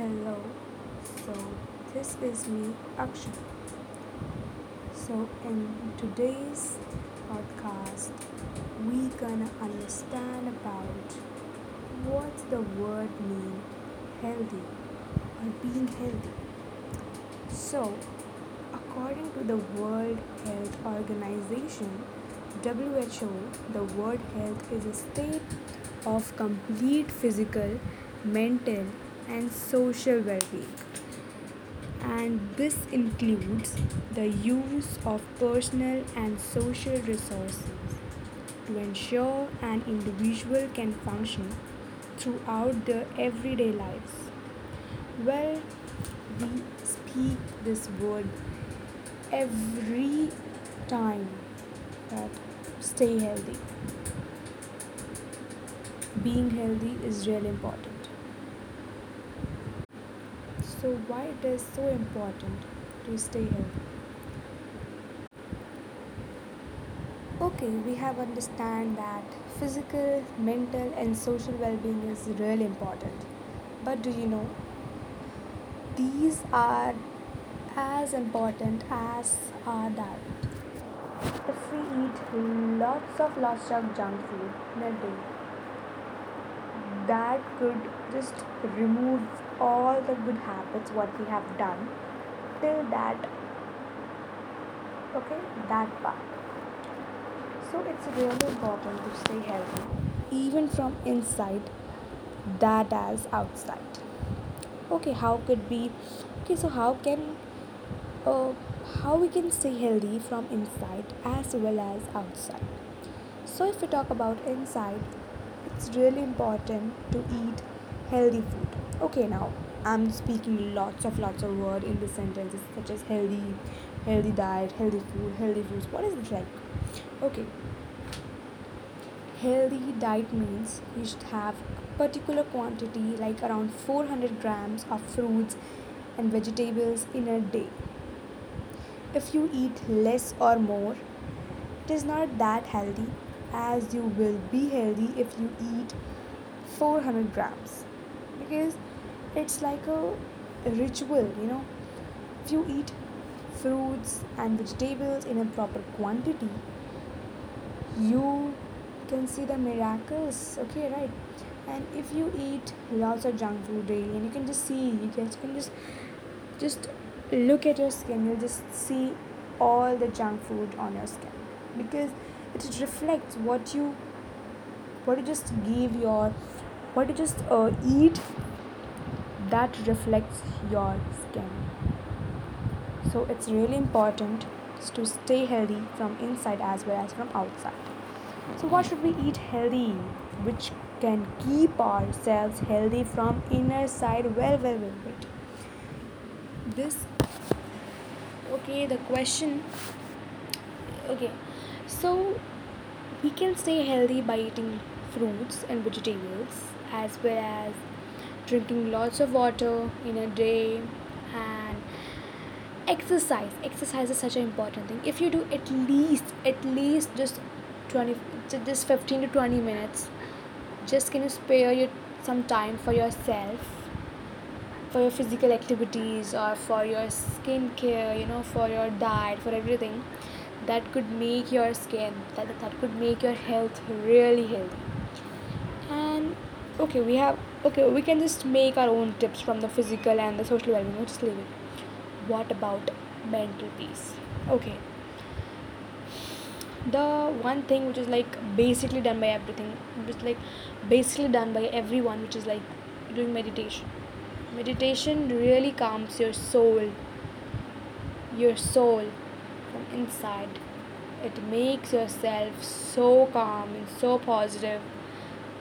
Hello. So this is me, Akshay. So in today's podcast, we gonna understand about what's the word mean healthy or being healthy. So according to the World Health Organization (WHO), the word health is a state of complete physical, mental, and social well being. And this includes the use of personal and social resources to ensure an individual can function throughout their everyday lives. Well, we speak this word every time that stay healthy. Being healthy is really important. So why it is so important to stay healthy? Okay, we have understand that physical, mental and social well-being is really important. But do you know these are as important as our diet? If we eat lots of lots of junk food in a day, that could just remove all the good habits what we have done till that okay that part. So it's really important to stay healthy even from inside that as outside. Okay how could be okay so how can uh, how we can stay healthy from inside as well as outside? So if we talk about inside it's really important to eat healthy food okay now i'm speaking lots of lots of word in the sentences such as healthy healthy diet healthy food healthy foods. What is it like okay. Healthy diet means you should have a particular quantity like around 400 grams of fruits and vegetables in a day. If you eat less or more it is not that healthy as you will be healthy if you eat 400 grams. Because it's like a ritual you know. If you eat fruits and vegetables in a proper quantity you can see the miracles okay right? And if you eat lots of junk food daily and you can just see you can, just just look at your skin you'll just see all the junk food on your skin. Because it reflects what you what you just give your what you just uh, eat that reflects your skin. So it's really important to stay healthy from inside as well as from outside. So what should we eat healthy which can keep ourselves healthy from inner side? Well well well wait. This okay the question okay. So we can stay healthy by eating fruits and vegetables as well as drinking lots of water in a day and exercise. Exercise is such an important thing. If you do at least at least just 20 just 15 to 20 minutes just can you spare your some time for yourself for your physical activities or for your skincare you know for your diet for everything that could make your skin that, that could make your health really healthy. And okay we have okay we can just make our own tips from the physical and the social well-being. We'll just leave it. What about mental peace? Okay. The one thing which is like basically done by everything which is like basically done by everyone which is like doing meditation. Meditation really calms your soul your soul from inside. It makes yourself so calm and so positive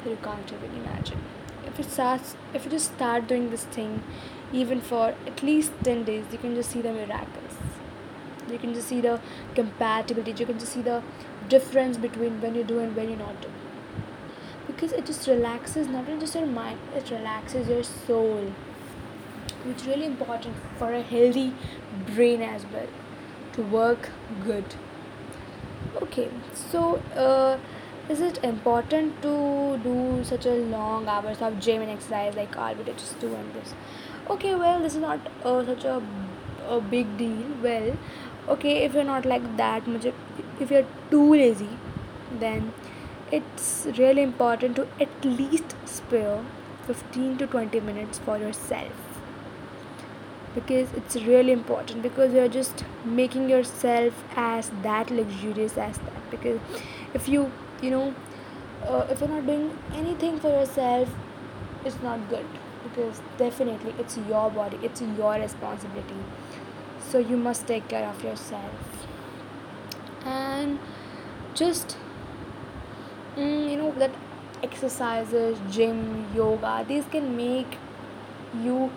you can't even imagine if it starts if you just start doing this thing even for at least 10 days you can just see the miracles. You can just see the compatibility you can just see the difference between when you do and when you not do. Because it just relaxes not only just your mind it relaxes your soul which is really important for a healthy brain as well to work good. Okay so uh, is it important to do such a long hours of gym and exercise like all we just do and this? Okay well this is not uh, such a, a big deal. Well okay if you're not like that much if you're too lazy then it's really important to at least spare 15 to 20 minutes for yourself. Because it's really important because you're just making yourself as that luxurious as that. Because if you you know uh, if you're not doing anything for yourself it's not good because definitely it's your body it's your responsibility. So you must take care of yourself. And just mm, you know that exercises gym yoga these can make you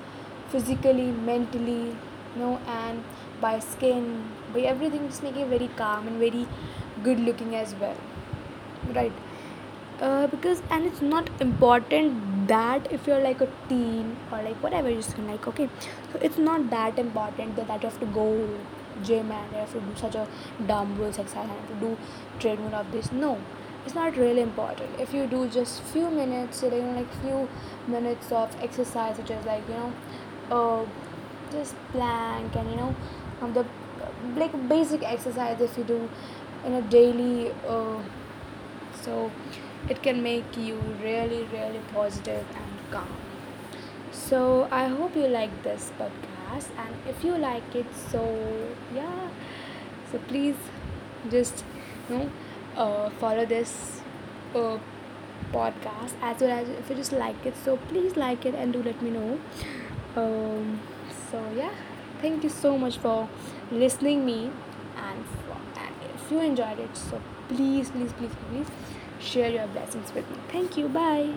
physically mentally you know and by skin by everything just make you very calm and very good looking as well right. Uh, because and it's not important that if you're like a teen or like whatever you just like okay. So it's not that important that, that you have to go gym and you have to do such a dumbbells exercise and have to do treadmill of this. No it's not really important. If you do just few minutes you know like few minutes of exercise such as like you know uh, just plank and you know the like basic exercise if you do in a daily uh, so it can make you really really positive and calm. So i hope you like this podcast. And if you like it so yeah. So please just you know uh, follow this uh, podcast as well as if you just like it. So please like it and do let me know. Um, so yeah. Thank you so much for listening me and, for, and if you enjoyed it so please please please please share your blessings with me. Thank you. Bye